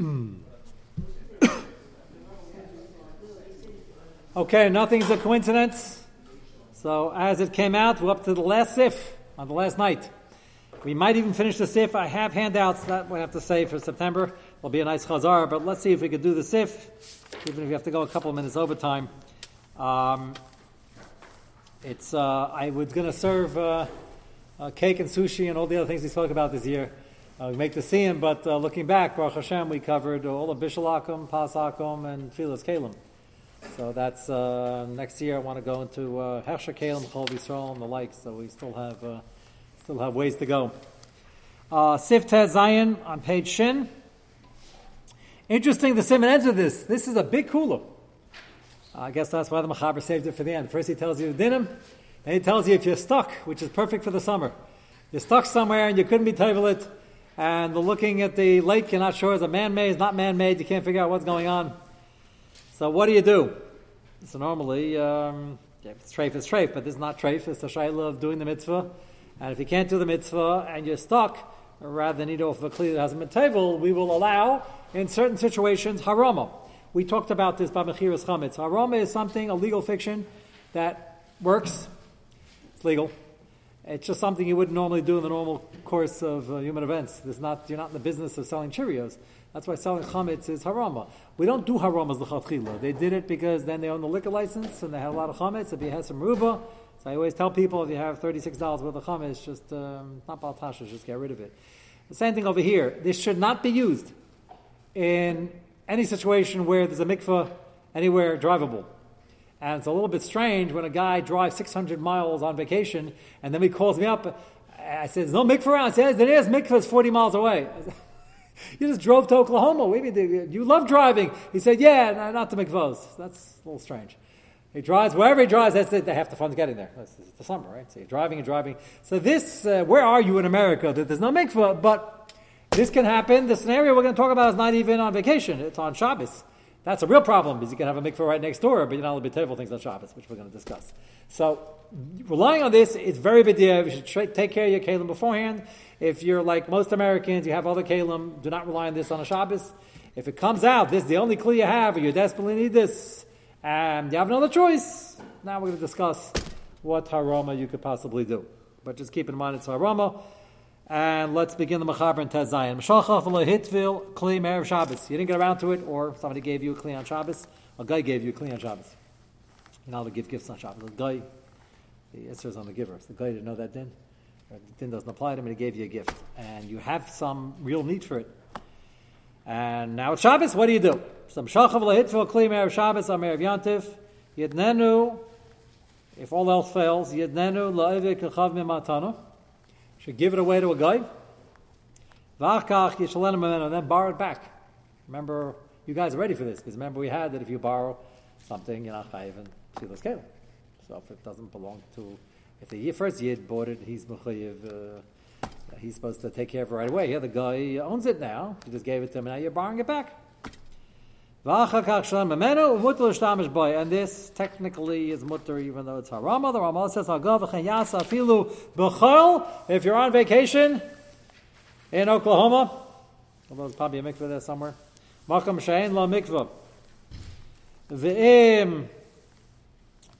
okay, nothing's a coincidence. So as it came out, we're up to the last sif on the last night. We might even finish the sif. I have handouts that we have to say for September. It'll be a nice chazar, but let's see if we could do the sif, even if we have to go a couple of minutes overtime. Um, it's uh, I was going to serve uh, uh, cake and sushi and all the other things we spoke about this year. Uh, make the siyum, but uh, looking back, Baruch Hashem, we covered all of Bishalakum, Pasakum, and Filas Kalim. So that's uh, next year. I want to go into uh, Kalim, Chol Yisrael, and the like. So we still have uh, still have ways to go. Uh, Zion on page Shin. Interesting. The Simon ends with this. This is a big kula. I guess that's why the Machaber saved it for the end. First, he tells you the dinim, then he tells you if you're stuck, which is perfect for the summer. You're stuck somewhere and you couldn't be it and the looking at the lake, you're not sure is it man-made, is not man-made, you can't figure out what's going on. So what do you do? So normally, um, yeah, it's treif, it's treif, but this is not treif, it's the shayla of doing the mitzvah. And if you can't do the mitzvah and you're stuck, rather than eat off of a kli that hasn't been table, we will allow, in certain situations, harama. We talked about this by Mechiras Chametz. Harama is something, a legal fiction, that works. It's legal. It's just something you wouldn't normally do in the normal course of uh, human events. Not, you're not in the business of selling Cheerios. That's why selling chametz is harama. We don't do haram as the They did it because then they own the liquor license and they had a lot of chametz. If you have some ruba, so I always tell people if you have thirty-six dollars worth of chametz, just um, not baltasha, just get rid of it. The same thing over here. This should not be used in any situation where there's a mikveh anywhere drivable. And it's a little bit strange when a guy drives 600 miles on vacation and then he calls me up. I says, no mikvah around. He says, There is mikvah, it's 40 miles away. you just drove to Oklahoma. You love driving. He said, Yeah, not the mikvahs. That's a little strange. He drives wherever he drives. That's it. They have to fun getting there. It's the summer, right? So you're driving and driving. So this, uh, where are you in America? There's no mikvah, but this can happen. The scenario we're going to talk about is not even on vacation. It's on Shabbos. That's a real problem because you can have a mikveh right next door, but you're not allowed to be terrible things on Shabbos, which we're going to discuss. So, relying on this, it's very big deal. You should tra- take care of your kalim beforehand. If you're like most Americans, you have other kalim, do not rely on this on a Shabbos. If it comes out, this is the only clue you have, or you desperately need this, and you have another choice, now we're going to discuss what harama you could possibly do. But just keep in mind it's harama. And let's begin the Machaber and Tes Zayin. Meshachach hitvil kli me'erev Shabbos. You didn't get around to it, or somebody gave you a kli on Shabbos. A guy gave you a kli on Shabbos. You're not to give gifts on Shabbos. The guy, the answer is on the giver. The guy didn't know that din. Uh, the din doesn't apply to him, and he gave you a gift. And you have some real need for it. And now it's Shabbos, what do you do? Some Meshachach hitvil kli me'erev Shabbos on me'erev Yantiv. Yidnenu, if all else fails, Yidnenu la'evik kachav mimatana should give it away to a guy. Him a man And then borrow it back. Remember, you guys are ready for this because remember we had that if you borrow something, you're not chayiv and tefillah scale. So if it doesn't belong to, if the first yid bought it, he's mechayiv. Uh, he's supposed to take care of it right away. Here, the guy owns it now. You just gave it to him, now you're borrowing it back. And this technically is mutter, even though it's harama. The Ramah says, If you're on vacation in Oklahoma, although there's probably a mikveh there somewhere, Makam Shein La Mikveh. V'im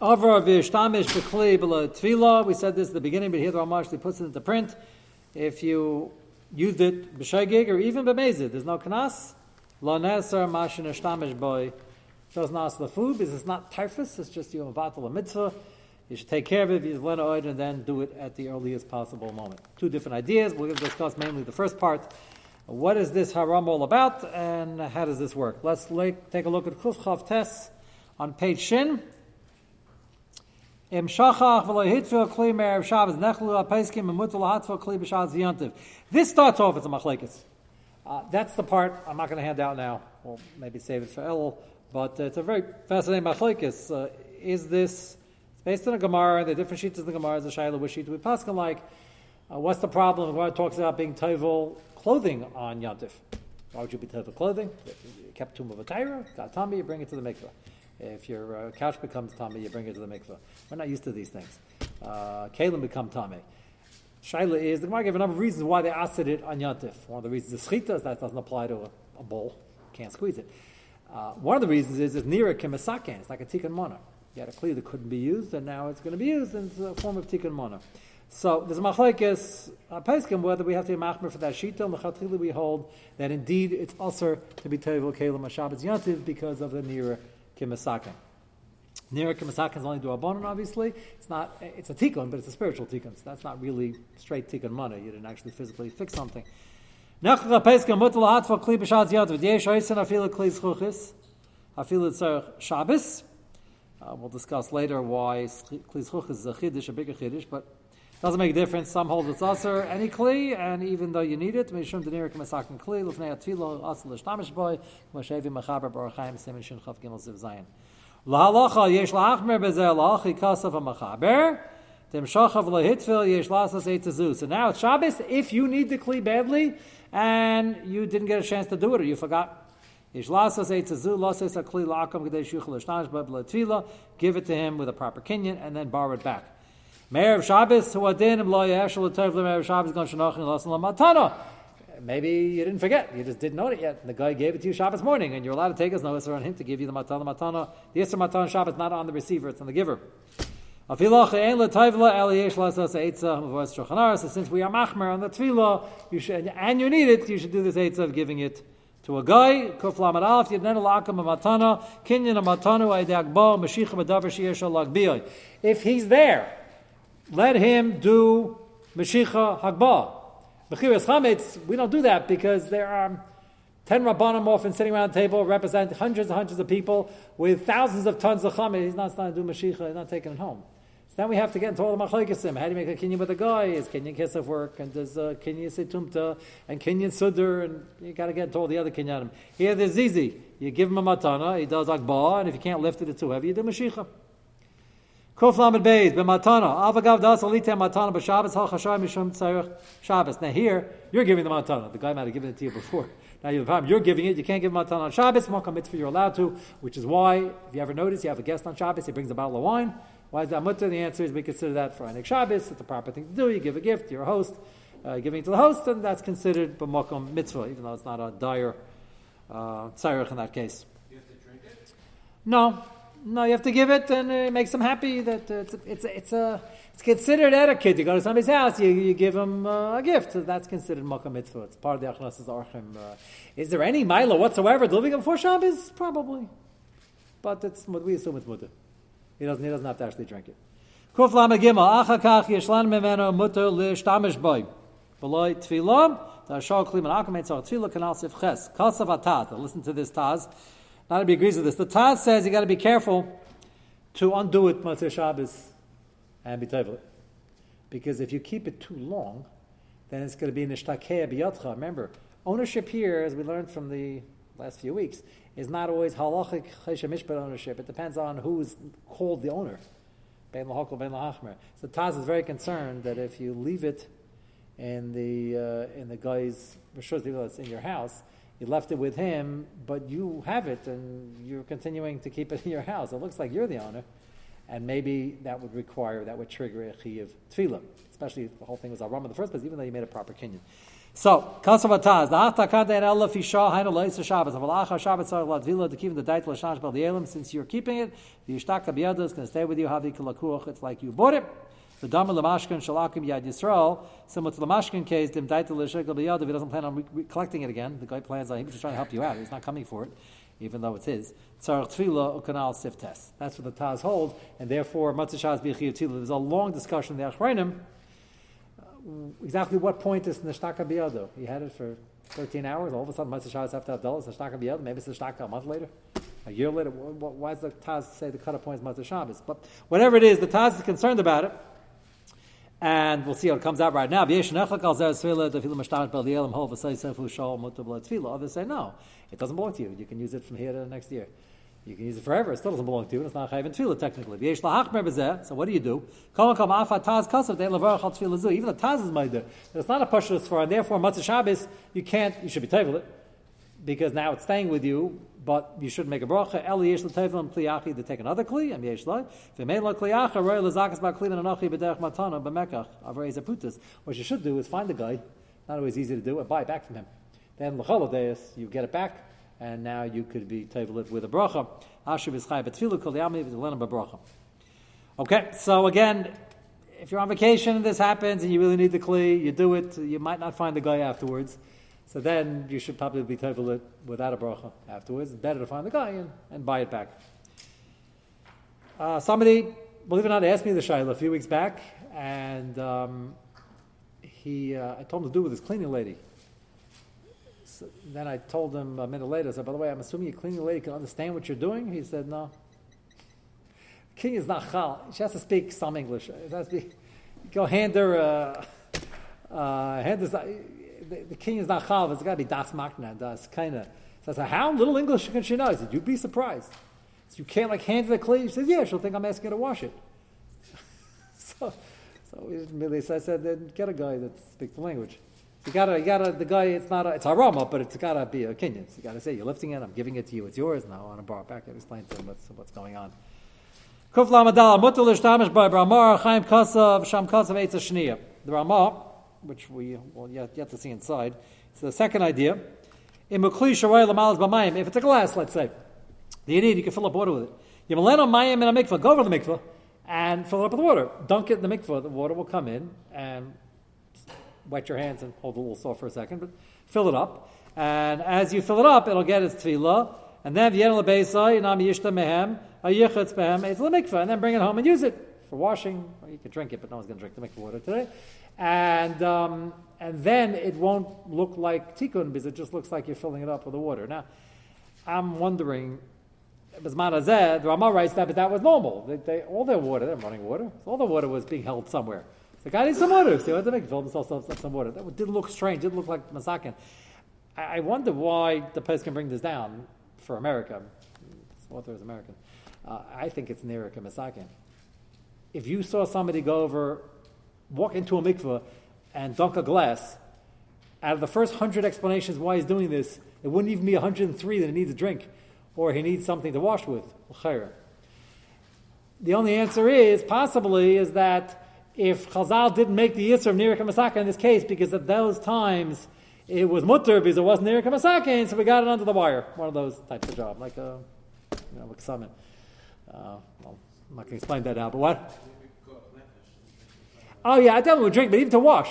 Avra v'ishtamish b'kli b'la tefillah. We said this at the beginning, but here the Ramah actually puts it into print. If you used it b'shegig or even b'mezid, there's no kanas. Lo neser mashin eshtamish boy doesn't ask the food because it's not typhus, it's just you avatal a mitzvah. You should take care of it, you want and then do it at the earliest possible moment. Two different ideas. We're going to discuss mainly the first part. What is this haram all about, and how does this work? Let's take a look at Kufchav Tes on page Shin. This starts off as a machlekes. Uh, that's the part I'm not going to hand out now. We'll maybe save it for El. But it's a very fascinating machlekes. Uh, is this it's based on a Gemara? The different sheets of the Gemara is a Shaila. Which sheet we pass like? Uh, what's the problem? The Gemara talks about being tovel clothing on Yantif. Why would you be tovel clothing? You kept tomb of a tyra, got tummy, you bring it to the mikveh. If your uh, couch becomes tummy, you bring it to the mikveh. We're not used to these things. Uh, Kalim become tummy. Shaila is the Gemara gave a number of reasons why they asked it on Yantif. One of the reasons is Chita, that doesn't apply to a, a bowl, can't squeeze it. Uh, one of the reasons is it's near a. It's like a tikkun mana. You had a kli that couldn't be used, and now it's going to be used in the form of tikkun mana. So there's a machlekes uh, peskim whether we have to be for that shita. Mechatchila we hold that indeed it's usher to be tevel kelim Shabbos yantiv because of the near kimisaken. Near kimisaken is only do abonon, obviously. It's not. It's a tikkun, but it's a spiritual tikkun. So that's not really straight tikkun money. You didn't actually physically fix something. Uh, we'll discuss later why kli zchuchis is a chiddush, a bigger chiddush, but it doesn't make a difference. Some hold it's usher any kli, and even though you need it, mishum denirik masakin kli lufnei atfilo asel l'shtamish boy moshevi mechaber barachaim simin shin chav gimel ziv zayin. Lahalacha yesh la'achmer la'achi kasav ha'machaber lehitfil yesh lasas eitzazu. So now it's Shabbos. If you need the kli badly and you didn't get a chance to do it or you forgot, yesh kli la'akam boy Give it to him with a proper kinyan and then borrow it back. Mayor of Shabbos, who adin lo yashal tov Mayor of Shabbos gon shanochin lasan matana. Maybe you didn't forget, you just didn't know it yet. The guy gave it to you Shabbos morning, and you're allowed to take his notice on him to give you the matana matana. The Yisr matana Shabbos not on the receiver, it's on the giver. So since we are machmer on the tefillah, you should, and you need it, you should do this eitzah of giving it to a guy. Mashiach lag If he's there, let him do Mashicha Hagbah. Mechiras Chametz, we don't do that because there are ten Rabbanim often sitting around the table represent hundreds and hundreds of people with thousands of tons of Chametz. He's not starting to do Mashicha, he's not taking it home. So then we have to get into all the Machlaikisim. How do you make a Kinyan with a guy? Is Kinyan Kesef work? And does uh, Setumta? And Kinyan Sudr? And you got to get into all the other Kinyanim. Here there's Zizi. You give him a matana, he does Akbar, and if you can't lift it, it's too heavy, you do Mashicha. Kuf Lamed Beis, B'matana, Avagav Das Alite Matana, B'Shabbos Hal Chashai Mishum Shabbos. Now here, you're giving the matana. The guy might have given it to you before. Now you have a problem. You're giving it. You can't give matana on Shabbos. Malkam mitzvah you're allowed to, which is why, if you ever notice, you have a guest on Shabbos, he brings a bottle of wine. Why is that mutter? The answer is we consider that for Anik Shabbos. It's the proper thing to do. You give a gift to your host, uh, giving it to the host, and that's considered b'makom mitzvah, even though it's not a dire uh, in that case. You have to drink it? No. No, you have to give it, and it makes them happy that it's it's it's a it's considered etiquette. You go to somebody's house, you, you give them uh, a gift. So that's considered makkah mitzvah. It's part of the achnas archim. Uh, is there any mila whatsoever living before Shabbos? Probably, but it's we assume it's mutter. He doesn't he doesn't have to actually drink it. Kuf lama gimel achakach yeshlan memeno mutter lishtamish boy. Beloy tfilam the shal klim and akamet so tefillah kanal sif ches kasav ataz. Listen to this taz. Not be agrees with this. The Taz says you got to be careful to undo it Matzah Shabbos and be it. Because if you keep it too long, then it's going to be nishtakeh biyatcha. Remember, ownership here, as we learned from the last few weeks, is not always halachic Choshen Mishpat ownership. It depends on who's called the owner. Ben ben lahachmer. So Taz is very concerned that if you leave it in the uh, in the guy's rishus, in your house, you left it with him, but you have it and you're continuing to keep it in your house. It looks like you're the owner. And maybe that would require, that would trigger a chi of tefillah, especially if the whole thing was aram in the first place, even though you made a proper kinyan. So, kasavataz, Shabbos. Since you're keeping it, the yishtaka biyada is going to stay with you. Havi kalakuach. It's like you bought it. The Dama Lamashkin Shalakim Yad Yisrael, similar to the Mashkin case, Dim Daita L'Shekel B'Yad, if he doesn't plan on re- re- collecting it again, the guy plans on, he's just trying to help you out, he's not coming for it, even though it's his. Tzarech Tfila Ukanal Siftes. That's what the Taz holds, and therefore, Matzashaz B'Chiyav Tfila. There's a long discussion in the Achrayim, uh, exactly what point is Nishtaka B'Yado. He had it for 13 hours, all of a sudden Matzashaz have to have Dallas, Nishtaka B'Yado, maybe it's Nishtaka a month later. A year later, why does the Taz say the cut-off point is Matzah Shabbos? But whatever it is, the Taz is concerned about it and we'll see how it comes out right now. Others say no, it doesn't belong to you. You can use it from here to the next year. You can use it forever. It still doesn't belong to you. It's not chayv tefillah technically. So what do you do? Even the taz is meider. It's not a pashtus for, and therefore matzah Shabbos you can't. You should be table it because now it's staying with you but you shouldn't make a bracha. El yesh l'tevim kliyachi to take another kli. Am yesh loy. V'mein lo kliyacha roy lezakas ba kli anochi b'derech matana b'mekach avrei zaputas. What you should do is find the guy. Not always easy to do, and buy it back from him. then l'choladeis, you get it back, and now you could be tevelit with a bracha. Asher v'schai betfilu kol yami v'lenim b'bracha. Okay, so again, if you're on vacation and this happens and you really need the kli, you do it. You might not find the guy afterwards. So then you should probably be tevelit without a bracha afterwards. Better to find the guy and, and buy it back. Uh, somebody, believe it or not, asked me the shayla a few weeks back, and um, he, uh, I told him to do with his cleaning lady. So then I told him a minute later, I said, by the way, I'm assuming your cleaning lady can understand what you're doing? He said, no. King is not chal. She has to speak some English. It has to be, go hand her, uh, uh, hand this, the, king is not chal. It's got to be das makna, das of. So I said, how little English can she know? He said, you'd be surprised. So you can't like hand her the clay. She says, yeah, she'll think I'm asking her to wash it. so, so we immediately so I said, then get a guy that speaks the language. You gotta, you gotta, the guy, it's not a, it's but it's gotta be a kinyan. So you gotta say, you're lifting it, I'm giving it to you, it's yours, now I want to borrow it back and explain to him what's, what's going on. Kuf Lamadal, Mutter Lishtamish by Bramar, Chaim Kasav, Sham Kasav Eitz. The Ramah, which we will yet, yet to see inside, So the second idea. If it's a glass, let's say, the you need, you can fill up water with it. You Mayim in a mikvah, go over the mikvah and fill it up with water. Dunk it in the mikvah, the water will come in and wet your hands and hold a little soft for a second, but fill it up. And as you fill it up, it'll get its tefillah, and then Vienna Lebeisai, Nam Yishta Mehem, Ayichatz Behem, it's mikvah, and then bring it home and use it for washing. Or you can drink it, but no one's going to drink the mikvah water today. And, um, and then it won't look like tikkun because it just looks like you're filling it up with the water. Now, I'm wondering, Bisman Azeh, the Ramah writes that, but that was normal. They, they, all their water, they're running water, all the water was being held somewhere. The guy needs some water, so he went to make fill himself some, some water. That did look strange, did look like masakin. I, I wonder why the post can bring this down for America. The author is American. Uh, I think it's Nerika Masakin. If you saw somebody go over, walk into a mikveh and dunk a glass, out of the first hundred explanations why he's doing this, it wouldn't even be 103 that he needs a drink or he needs something to wash with. The only answer is, possibly, is that if Chazal didn't make the Yisr of Nirika Masaka in this case, because at those times it was mutter because it wasn't Nirika Masaka, and so we got it under the wire. One of those types of job, like a, you know, like summon. Uh, well, I'm not going to explain that now, but what? Oh yeah, I definitely would drink, but even to wash.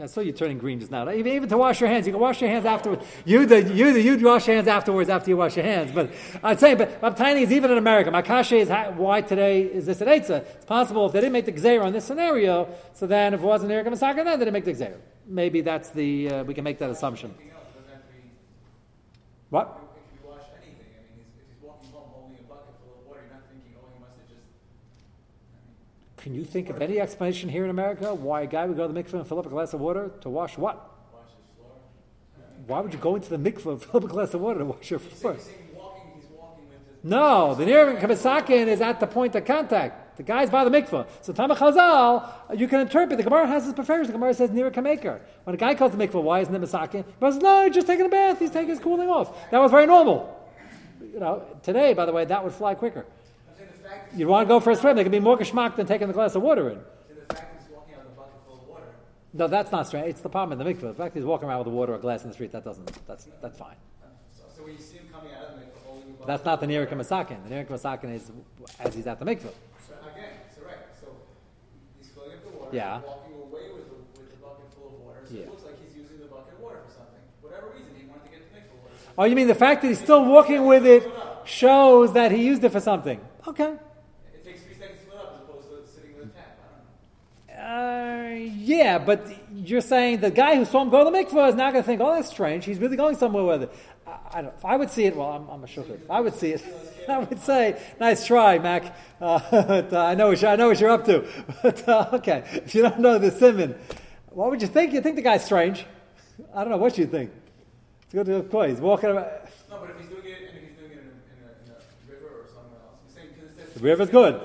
I saw you turning green just now. Even, even to wash your hands, you can wash your hands afterwards. You the you the you wash your hands afterwards after you wash your hands. But I'm saying, but tiny is even in America. My kasha is why today is this an eitzah? It's possible if they didn't make the gzeira on this scenario, so then if it wasn't Eric Masaka, then they didn't make the gzeira. Maybe that's the uh, we can make that assumption. What? Can you think of any explanation here in America why a guy would go to the mikveh and fill up a glass of water to wash what? Wash his floor. Why would you go into the mikveh and fill up a glass of water to wash your floor? He's walking, he's walking no, the near kabisakin is at the point of contact. The guy's by the mikveh. So Tamach Chazal, you can interpret. The Gemara has his preference. The Gemara says near kamaker. When a guy calls the mikveh, why isn't it misakin? But says, no, he's just taking a bath. He's taking his cooling off. That was very normal. You know, today, by the way, that would fly quicker. You'd want to go for a swim. There could be more geschmack than taking the glass of water in. No, that's not strange. It's the problem in the mikveh. The fact he's walking around with a water or glass in the street, that doesn't, that's, that's fine. So, so when you see him coming out of the mikveh holding the That's not the Nirika Masakin. The Nirika Masakin is as he's at the mikveh. So again, so right, so he's filling up the water, yeah. walking away with the, with the bucket full of water, so yeah. it looks like he's using the bucket of water for something. Whatever reason, he wanted to get the mikveh water. Oh, you mean the fact that he's still walking with it shows that he used it for something? Okay. It takes three seconds to load up as opposed to sitting with a tap. Uh, yeah, but you're saying the guy who saw him go to the mikvah is not going to think, oh, that's strange. He's really going somewhere with it. I, I don't, if I would see it, well, I'm, I'm a. If I would see it, I would say, nice try, Mac. Uh, but, uh, I, know what I know what you're up to. But, uh, okay, if you don't know the simon, what would you think? You think the guy's strange? I don't know what you think. It's good to go. He's walking around. No, but if he's doing it, and he's doing it in a, in a, in a river or somewhere else, you're saying because it says the river's good.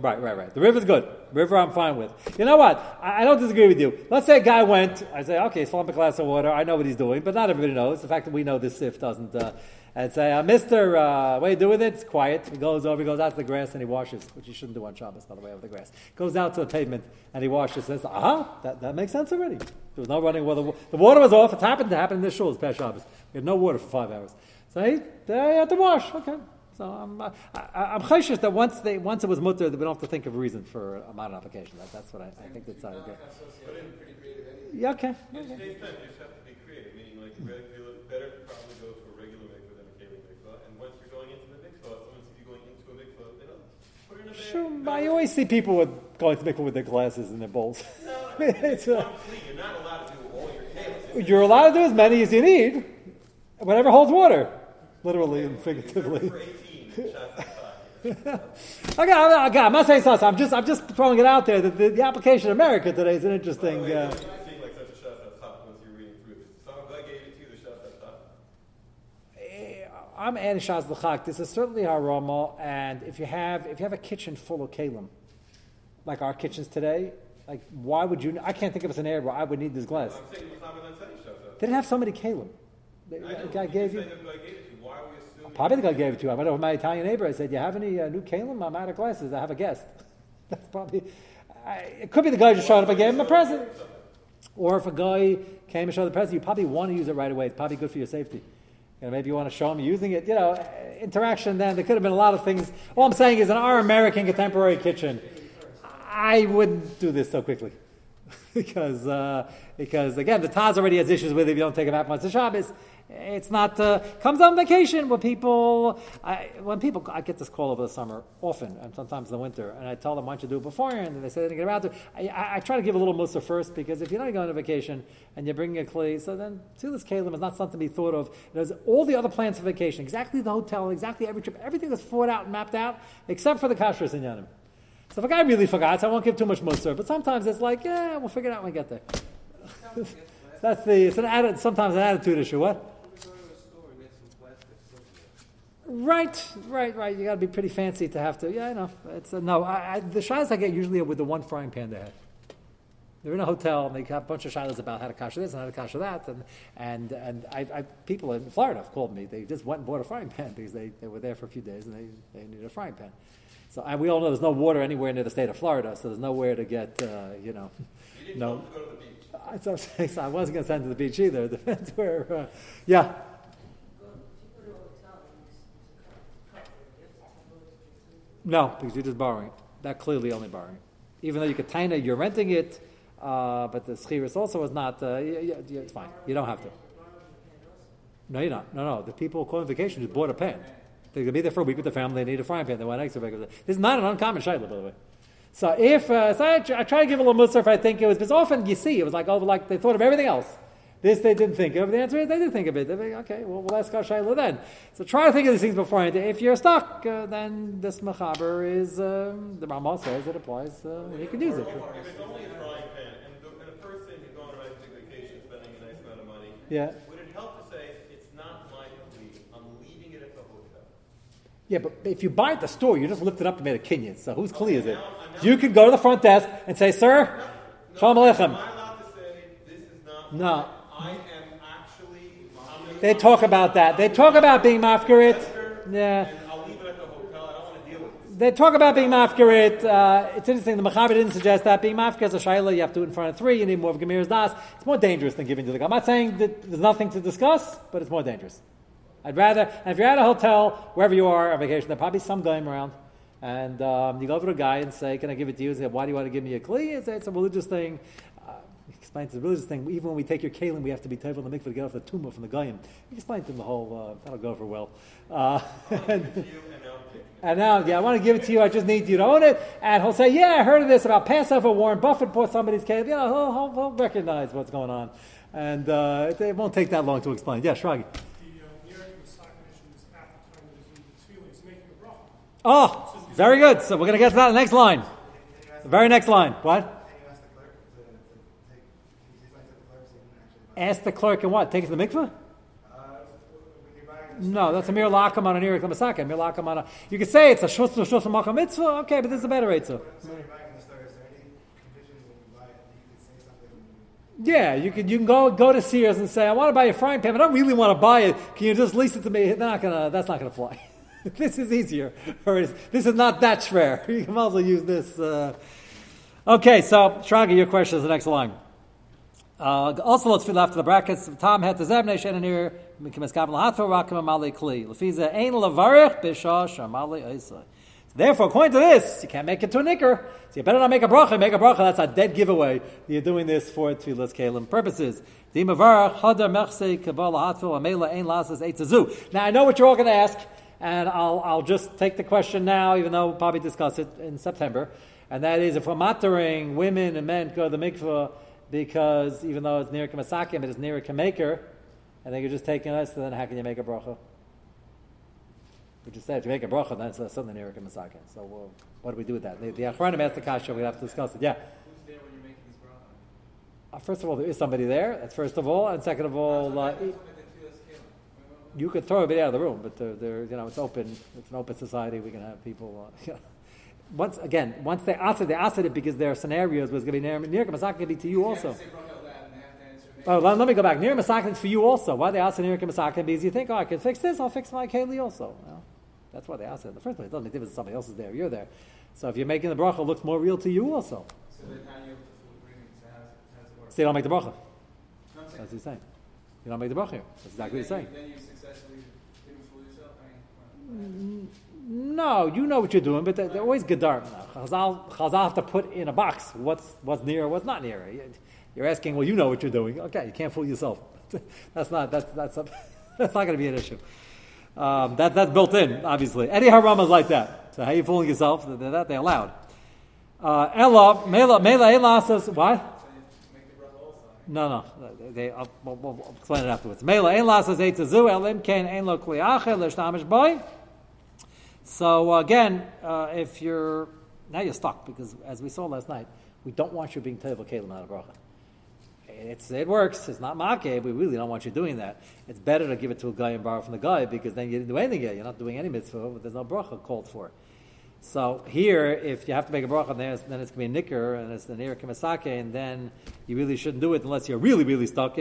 Right, right, right. The river's good. River, I'm fine with. You know what? I, I don't disagree with you. Let's say a guy went, I say, okay, up a glass of water. I know what he's doing, but not everybody knows. The fact that we know this sif doesn't. Uh, and say, uh, Mister, uh, what are you doing with it? It's quiet. He goes over, he goes out to the grass and he washes, which you shouldn't do on Shabbos, by the way, over the grass. Goes out to the pavement and he washes. Says, aha, uh-huh, that, that makes sense already. There was no running water. The water was off. It happened to happen in this shul, it's past Shabbos. We had no water for five hours. So he, there you had to wash. Okay. So I'm, uh, I, am chayshish that once they once it was mutter, we don't have to think of a reason for a modern application. That, that's what I, I think that's how to. Yeah, okay. okay. At time, you just have to be creative, meaning like better probably go to a regular mikvah than a keli mikvah. And once you're going into the mikvah, someone sees you going into a mikvah, you know, put in a. Sure, you always see people with going to mikvah with their glasses and their bowls. No, it's, you're not allowed to do all your kelim. You're allowed to do as many as you need, whatever holds water, literally and figuratively. okay, okay, I'm not saying something. I'm just, I'm just throwing it out there that the, the application in America today is an interesting. Uh, I'm adding shas l'chak. This is certainly harama, and if you have if you have a kitchen full of kalim, like our kitchens today, like why would you? I can't think of a scenario where I would need this glass. They didn't have so many kalim. The guy gave you. Probably the guy gave it to. I went over to my Italian neighbor. I said, Do "You have any uh, new kalim? I'm out of glasses. I have a guest." That's probably. I, it could be the guy just showed up and gave him a present. Or if a guy came and showed the present, you probably want to use it right away. It's probably good for your safety. You know, maybe you want to show him using it. You know, interaction. Then there could have been a lot of things. All I'm saying is, in our American contemporary kitchen, I wouldn't do this so quickly. because, uh, because again, the Taz already has issues with it if you don't take it back once the Shabbos. It's not uh, comes on vacation when people I, when people I get this call over the summer often and sometimes in the winter and I tell them why don't you do it beforehand and they say they didn't get around to. I, I, I, try to give a little musa first because if you're not going on vacation and you're bringing a clay, so then Tzilas Kalim is not something to be thought of. There's all the other plans for vacation, exactly the hotel, exactly every trip, everything is thought out and mapped out except for the kashrus in Yanim. So if a guy really forgot, so I won't give too much musa, but sometimes it's like, yeah, we'll figure it out when we get there. That's the it's an atti- sometimes an attitude issue. What? Right, right, right. You got to be pretty fancy to have to. Yeah, I know. It's uh, no. I, I, the shilas I get usually are with the one frying pan they have. They're in a hotel and they have a bunch of shilas about how to kasha this and how to kasha that, and and and I, I, people in Florida have called me. They just went and bought a frying pan because they, they were there for a few days and they, they needed a frying pan. So and we all know there's no water anywhere near the state of Florida, so there's nowhere to get uh, you know. You no. I, so, so I wasn't going to send to the beach either. It depends where. Uh, yeah. No, because you're just borrowing. That clearly only borrowing. Even though you could taina, you're renting it, uh, but the schiris also is not. Uh, yeah, yeah, it's fine. You don't have to. No, you're not. No, no. The people going on vacation just bought a pan. They're going to be there for a week with the family. They need a frying pan. They want extra regular. This is not an uncommon shayla, by the way. So if uh, so I, I, try to give a little musar if I think it was because often you see it was like oh like they thought of everything else. This they didn't think of. The answer is they did think of it. They're like, okay, well, we'll ask our Shaila then. So try to think of these things beforehand. If you're stuck, uh, then this Mechaber is, um, the Ramah says it applies, uh, you can use it. If it's only a frying pan, and, the, and a person who's on a vacation, spending a nice amount of money, yeah. would it help to say, it's not my kli, I'm leaving it at the hotel? Yeah, but if you buy at the store, you just lift it up and made a kinyan. So whose kli is it? You could go to the front desk and say, sir, no, no, Shalom Aleichem. Am I allowed to say, this is not no. I am actually. They talk about that. They talk about being mafkarit. Yeah. They talk about being mafkarit. Uh, it's interesting. The Mechaber didn't suggest that being mafkar is a shayla. You have to do it in front of three. You need more of Gemir's das. It's more dangerous than giving to the. I'm not saying that there's nothing to discuss, but it's more dangerous. I'd rather. And if you're at a hotel, wherever you are on vacation, there's probably some game around. And um, you go over to a guy and say, "Can I give it to you?" He say, "Why do you want to give me a kli?" It's, it's a religious thing explains the religious thing. Even when we take your kalim, we have to be tevel the mikveh to get off the tumor from the goyim. He explained to him the whole. Uh, that'll go over well. Uh, and, and, now, yeah, I want to give it to you. I just need you to own it. And he'll say, "Yeah, I heard of this about Passover. Warren Buffett bought somebody's kalim. Yeah, he'll, he'll, he'll, recognize what's going on, and uh, it, it, won't take that long to explain." Yeah, Shragi. The uh the arrangement of psychology is at the time of his leaders making a profit. Oh, very good. So we're going to get to that next line. The very next line. What? Ask the clerk and what? Take it to the mikveh? No, that's a miralakim on an Eric Lamasaka. Miralakim on a. You could say it's a shus to shus mitzvah. Okay, but this is a better Eitzah. Yeah, you can you can go go to Sears and say I want to buy a frying pan, but I don't really want to buy it. Can you just lease it to me? They're not gonna. That's not gonna fly. this is easier. Or is, this is not that rare. You can also use this. Uh... Okay, so Shraga, your question is the next line. Uh, also, let's fill after the brackets. Tom had the zebne shenanir mikimaskav lahatro rakim amali kli. Lefiza ein lavarich bishash amali isa. Therefore, according to this, you can't make it to a nicker. So you better not make a bracha. Make a bracha. That's a dead giveaway. You're doing this for tefillas kalim purposes. Now I know what you're all going to ask, and I'll, I'll just take the question now, even though we'll probably discuss it in September. And that is, if we're mattering women and men go to the mikveh because even though it's near Kamasakim, it is near Kamaker, and they are just taking us, so then how can you make a bracha? We just said if you make a bracha, then it's something near Kamasakim. So well, what do we do with that? The, the Achronim asked the kasha, we have to discuss it. Yeah. Who's there when you're making this bracha? Uh, first of all, there is somebody there. That's first of all, and second of all, uh, That's what they feel is kalim. you could throw everybody out of the room, but they're, they're, you know it's open. It's an open society. We can have people. Uh, once again, once they asked it, they asked it because there are scenarios where it's going to be near near Kamasakim, going to be to you You also. have to say bracha out loud and they have to answer. Oh, let, let me go back. Nir Masakin is for you also. Why they ask Nir Masakin? Because you think, oh, I can fix this, I'll fix my Kaylee also. Well, that's why they ask it in the first place. It doesn't make a difference if somebody else is there, you're there. So if you're making the bracha, it looks more real to you also. So then how do you have the full agreement? So how's it, how's it work? So you don't make the bracha. No, I'm saying- That's what he's saying. You don't make the bracha here. That's exactly what he's then saying. Then you successfully didn't fool yourself? I mean, well, mm, No, you know what you're doing, but they're, they're always gedar. Chazal, Chazal have to put in a box what's, what's near, what's not near. You're asking, well, you know what you're doing. Okay, you can't fool yourself. that's not, that's, that's, a, that's not going to be an issue. Um, that, that's built in, obviously. Any haram is like that. So how you fooling yourself? They're, that they're allowed. Uh, Ella, Mela, Mela, Ela says, what? No, no. They, I'll, we'll, we'll explain it afterwards. Mela, ein lasas eight zu, elim ken ein lo kliache, l'shtamish boy. So again, uh, if you're, now you're stuck, because as we saw last night, we don't want you being tevel kalim out of bracha. It's, it works. It's not makeh. We really don't want you doing that. It's better to give it to a guy and borrow from the guy because then you didn't do anything yet. You're not doing any mitzvah, there's no bracha called for. So here, if you have to make a bracha, then it's, then it's going to be a nicker, and it's the near kimasake, and then you really shouldn't do it unless you're really, really stuck.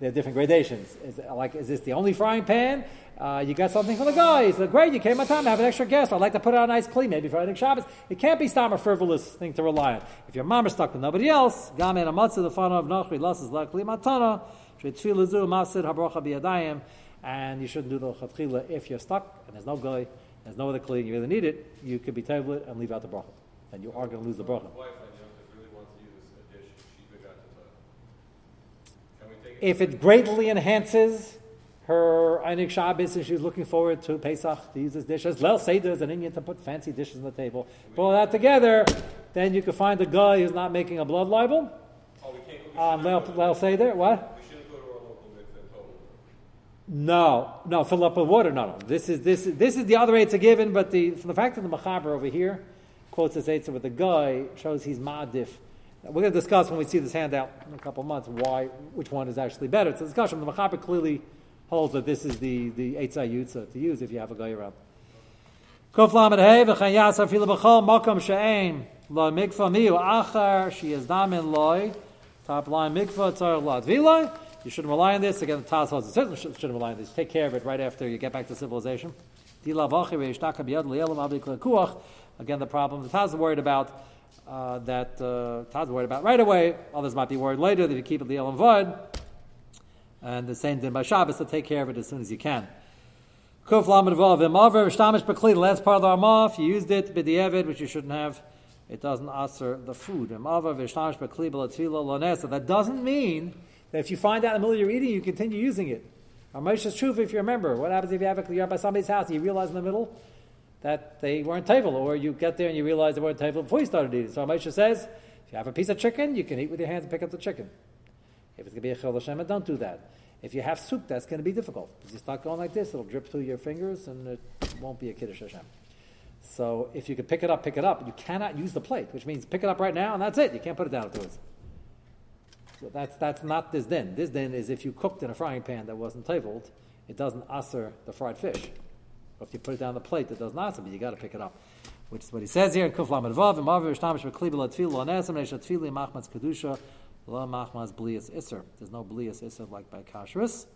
There are different gradations. Is, like, is this the only frying pan? Uh, you got something for the guys. He great, you came on time, I have an extra guest. I'd like to put out a nice clean, maybe for Friday Shabbos. It can't be stam a frivolous thing to rely on. If your mom is stuck with nobody else, gam amatzu the fana of nachri lasses lakli matana, shetfilazu masid habrocha biyadayim, and you shouldn't do the chatchila if you're stuck and there's no guy, there's no other clean, and you really need it, you could be tablet and leave out the bracha. And you are going to lose the bracha. My wife on Yom Tov really wants to use a dish she forgot to touch. Can we take it? If it greatly enhances her Einik Shabbos and she's looking forward to Pesach to use this dish, as Lel Seder is an Indian to put fancy dishes on the table, put all that together, then you can find a guy who's not making a blood libel. Oh, we can't, we Um, Lel, Lel Seder, what? go to our local mix. No, no, fill up with water. No, no. This is this is, this is the other eights are given, but the from the fact that the Machaber over here quotes this eitzah with the guy shows he's ma'adif. We're going to discuss when we see this handout in a couple of months why which one is actually better. It's a discussion. The Machaber clearly holds that this is the the eitzah to use if you have a around. Kof lamed hey v'chan yasa fila b'chol makom she'ein lo mikva miu achar she is damin loy top line mikva tzar lot vilay. You shouldn't rely on this. Again, the Taz holds certainly should- shouldn't rely on this. Take care of it right after you get back to civilization. Again, the problem the Taz is worried about uh, that uh, Taz is worried about right away. Others might be worried later that you keep it the and Vud. And the same thing by Shabbos to take care of it as soon as you can. Kuf lamed vav imaver shtamish. The last part of the armaf, you used it b'di'evid, which you shouldn't have. It doesn't answer the food. Imaver v'shtamish bekli b'latfila lonesa. That doesn't mean that if you find out in the middle of your eating, you continue using it. Ramesh's truth, if you remember, what happens if you have a, you're by somebody's house and you realize in the middle that they weren't table, or you get there and you realize they weren't table before you started eating. So Ramesha says, if you have a piece of chicken, you can eat with your hands and pick up the chicken. If it's going to be a chil Hashem, don't do that. If you have soup, that's going to be difficult. If you start going like this, it'll drip through your fingers and it won't be a Kiddush Hashem. So if you can pick it up, pick it up. You cannot use the plate, which means pick it up right now and that's it. You can't put it down afterwards. So that's, that's not this din. This din is if you cooked in a frying pan that wasn't tabled, it doesn't usher the fried fish. If you put it down the plate that does not, but you got to pick it up. which is what he says here in Kuf Lamed Vav, and Marvi Rishtamish Bekliba Latfil Lo Nesem Reish Tfili Machmas Kedusha Lo Machmas Blias Isser. There's no Blias Isser like by Kashrus.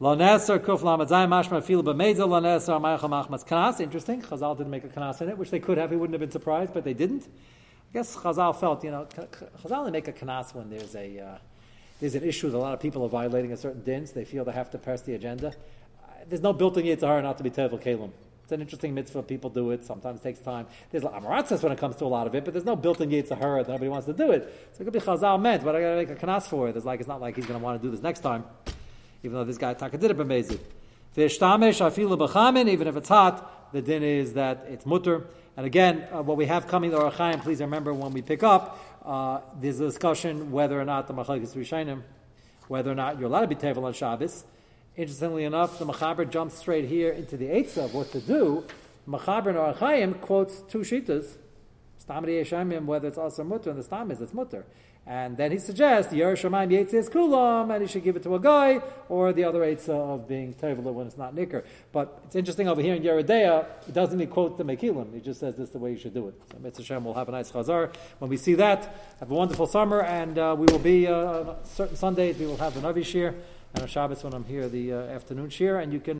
Lo Neser Kuf Lamed Zayin Mashma Fil B'Meizel Lo Neser Mayachal Machmas Kanas. Interesting. Chazal didn't make a Kanas in it, which they could have. He wouldn't have been surprised, but they didn't. I guess Chazal felt, you know, Chazal only make a Kanas when there's a uh, there's an issue that a lot of people are violating a certain dins. They feel they have to press the agenda. There's no built-in Yitzhar not to be Tevel Kalim. It's an interesting mitzvah. People do it. Sometimes it takes time. There's amaratzas when it comes to a lot of it, but there's no built-in Yitzhar that nobody wants to do it. So it could be Chazal meant, but I got to make a kanas for it. It's like it's not like he's going to want to do this next time, even though this guy Taka did it b'mezid. Even if it's hot, the din is that it's mutter. And again, uh, what we have coming to Arachaim, please remember when we pick up, uh, there's a discussion whether or not the Machlekes Rishainim, whether or not you're allowed to be Tevel on Shabbos. Interestingly enough, the Machaber jumps straight here into the Eitzah of what to do. Machaber and Arachaim quotes two shitas, Stamri Yeshamim, whether it's also mutter, and the Stam is it's mutter. And then he suggests Yer Shemaim Yetzis Kulam, and he should give it to a guy, or the other Eitzah of being Tevel when it's not Nicker. But it's interesting over here in Yeridea, it doesn't even quote the Mekilim. He just says this is the way you should do it. So Mitzvah Shem will have a nice chazar. When we see that, have a wonderful summer, and uh, we will be, uh, certain Sundays, we will have the Navi Shir, on Shabbos when I'm here, the uh, afternoon Shir, and you can